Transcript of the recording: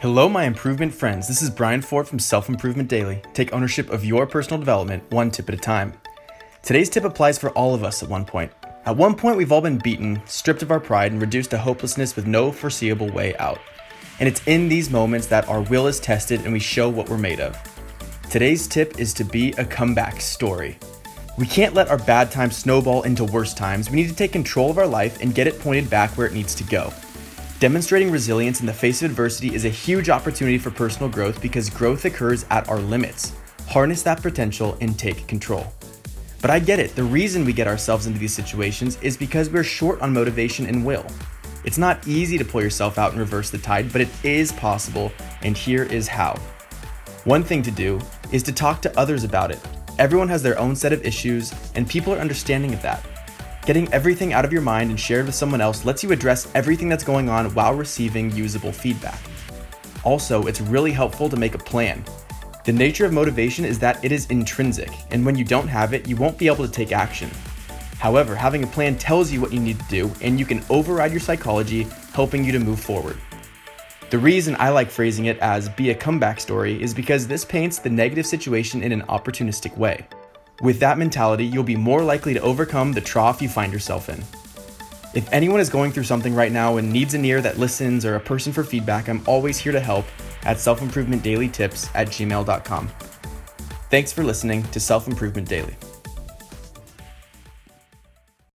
Hello, my improvement friends. This is Brian Ford from Self Improvement Daily. Take ownership of your personal development one tip at a time. Today's tip applies for all of us at one point. At one point, we've all been beaten, stripped of our pride, and reduced to hopelessness with no foreseeable way out. And it's in these moments that our will is tested and we show what we're made of. Today's tip is to be a comeback story. We can't let our bad times snowball into worse times. We need to take control of our life and get it pointed back where it needs to go. Demonstrating resilience in the face of adversity is a huge opportunity for personal growth because growth occurs at our limits. Harness that potential and take control. But I get it, the reason we get ourselves into these situations is because we're short on motivation and will. It's not easy to pull yourself out and reverse the tide, but it is possible, and here is how. One thing to do is to talk to others about it. Everyone has their own set of issues, and people are understanding of that. Getting everything out of your mind and shared with someone else lets you address everything that's going on while receiving usable feedback. Also, it's really helpful to make a plan. The nature of motivation is that it is intrinsic, and when you don't have it, you won't be able to take action. However, having a plan tells you what you need to do, and you can override your psychology, helping you to move forward. The reason I like phrasing it as be a comeback story is because this paints the negative situation in an opportunistic way. With that mentality, you'll be more likely to overcome the trough you find yourself in. If anyone is going through something right now and needs an ear that listens or a person for feedback, I'm always here to help at self improvement at gmail.com. Thanks for listening to Self Improvement Daily.